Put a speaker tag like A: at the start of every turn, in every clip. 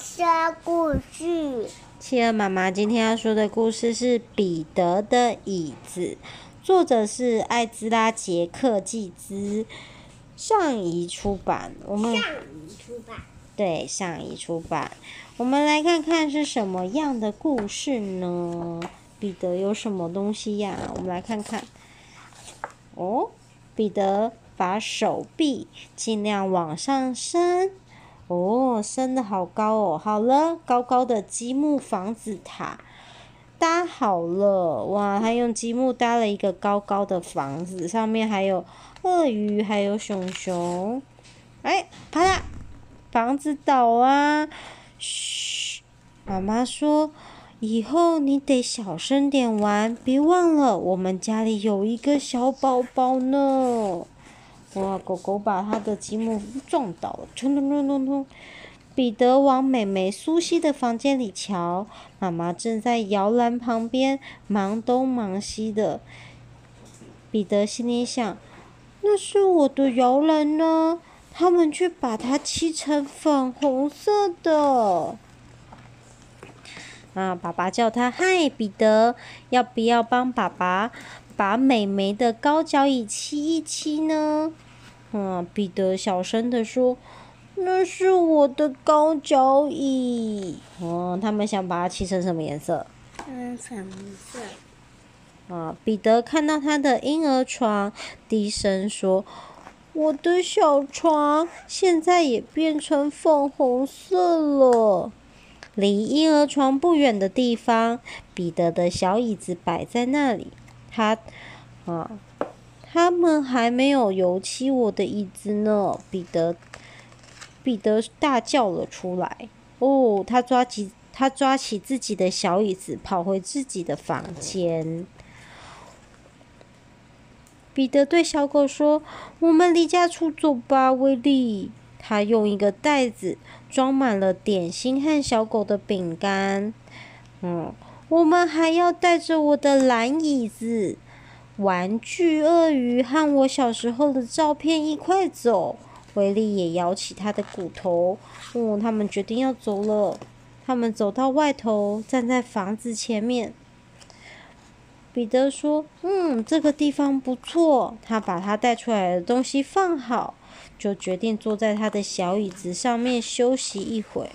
A: 说故事。
B: 企鹅妈妈今天要说的故事是《彼得的椅子》，作者是艾兹拉·杰克季兹，上一出版。我们
A: 上一出版。
B: 对，上一出版。我们来看看是什么样的故事呢？彼得有什么东西呀？我们来看看。哦，彼得把手臂尽量往上伸。哦，升得好高哦！好了，高高的积木房子塔搭好了，哇！他用积木搭了一个高高的房子，上面还有鳄鱼，还有熊熊。哎，啪啦！房子倒啊！嘘，妈妈说，以后你得小声点玩，别忘了我们家里有一个小宝宝呢。哇！狗狗把他的积木撞倒了，咚咚咚咚咚。彼得往妹妹苏西的房间里瞧，妈妈正在摇篮旁边忙东忙西的。彼得心里想：“那是我的摇篮呢，他们却把它漆成粉红色的。”啊！爸爸叫他：“嗨，彼得，要不要帮爸爸？”把美眉的高脚椅漆一漆呢？嗯，彼得小声地说：“那是我的高脚椅。”哦，他们想把它漆成什么颜色？
A: 嗯，粉红色。
B: 啊，彼得看到他的婴儿床，低声说：“我的小床现在也变成粉红色了。”离婴儿床不远的地方，彼得的小椅子摆在那里。他，啊，他们还没有油漆我的椅子呢！彼得，彼得大叫了出来。哦，他抓起他抓起自己的小椅子，跑回自己的房间。彼得对小狗说：“我们离家出走吧，威利。”他用一个袋子装满了点心和小狗的饼干。嗯。我们还要带着我的蓝椅子、玩具鳄鱼和我小时候的照片一块走。威利也摇起他的骨头。哦，他们决定要走了。他们走到外头，站在房子前面。彼得说：“嗯，这个地方不错。”他把他带出来的东西放好，就决定坐在他的小椅子上面休息一会。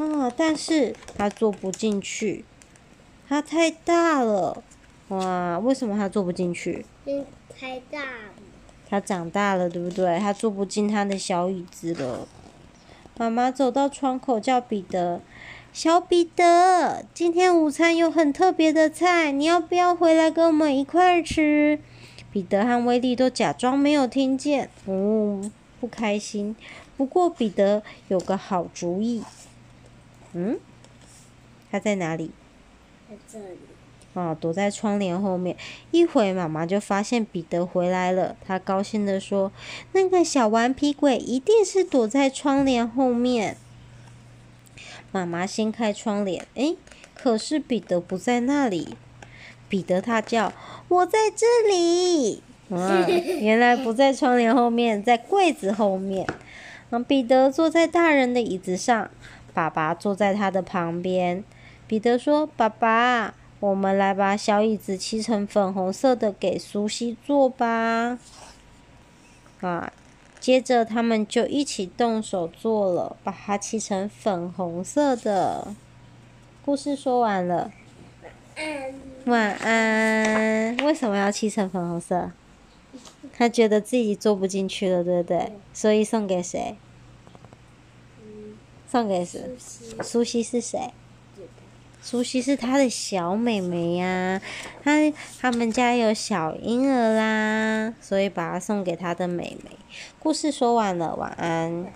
B: 啊！但是他坐不进去，他太大了。哇！为什么他坐不进去？
A: 嗯，太大了。
B: 他长大了，对不对？他坐不进他的小椅子了。妈妈走到窗口叫彼得：“小彼得，今天午餐有很特别的菜，你要不要回来跟我们一块儿吃？”彼得和威利都假装没有听见，哦，不开心。不过彼得有个好主意。嗯，他在哪里？
A: 在这里。
B: 哦，躲在窗帘后面。一会妈妈就发现彼得回来了，她高兴地说：“那个小顽皮鬼一定是躲在窗帘后面。”妈妈掀开窗帘，诶，可是彼得不在那里。彼得他叫：“我在这里！”啊，原来不在窗帘后面，在柜子后面。嗯，彼得坐在大人的椅子上。爸爸坐在他的旁边。彼得说：“爸爸，我们来把小椅子漆成粉红色的，给苏西坐吧。”啊，接着他们就一起动手做了，把它漆成粉红色的。故事说完了。晚安。为什么要漆成粉红色？他觉得自己坐不进去了，对不对？所以送给谁？送给谁？苏西是谁？苏西是他的小妹妹呀，他他们家有小婴儿啦，所以把它送给他的妹妹。故事说完了，晚安。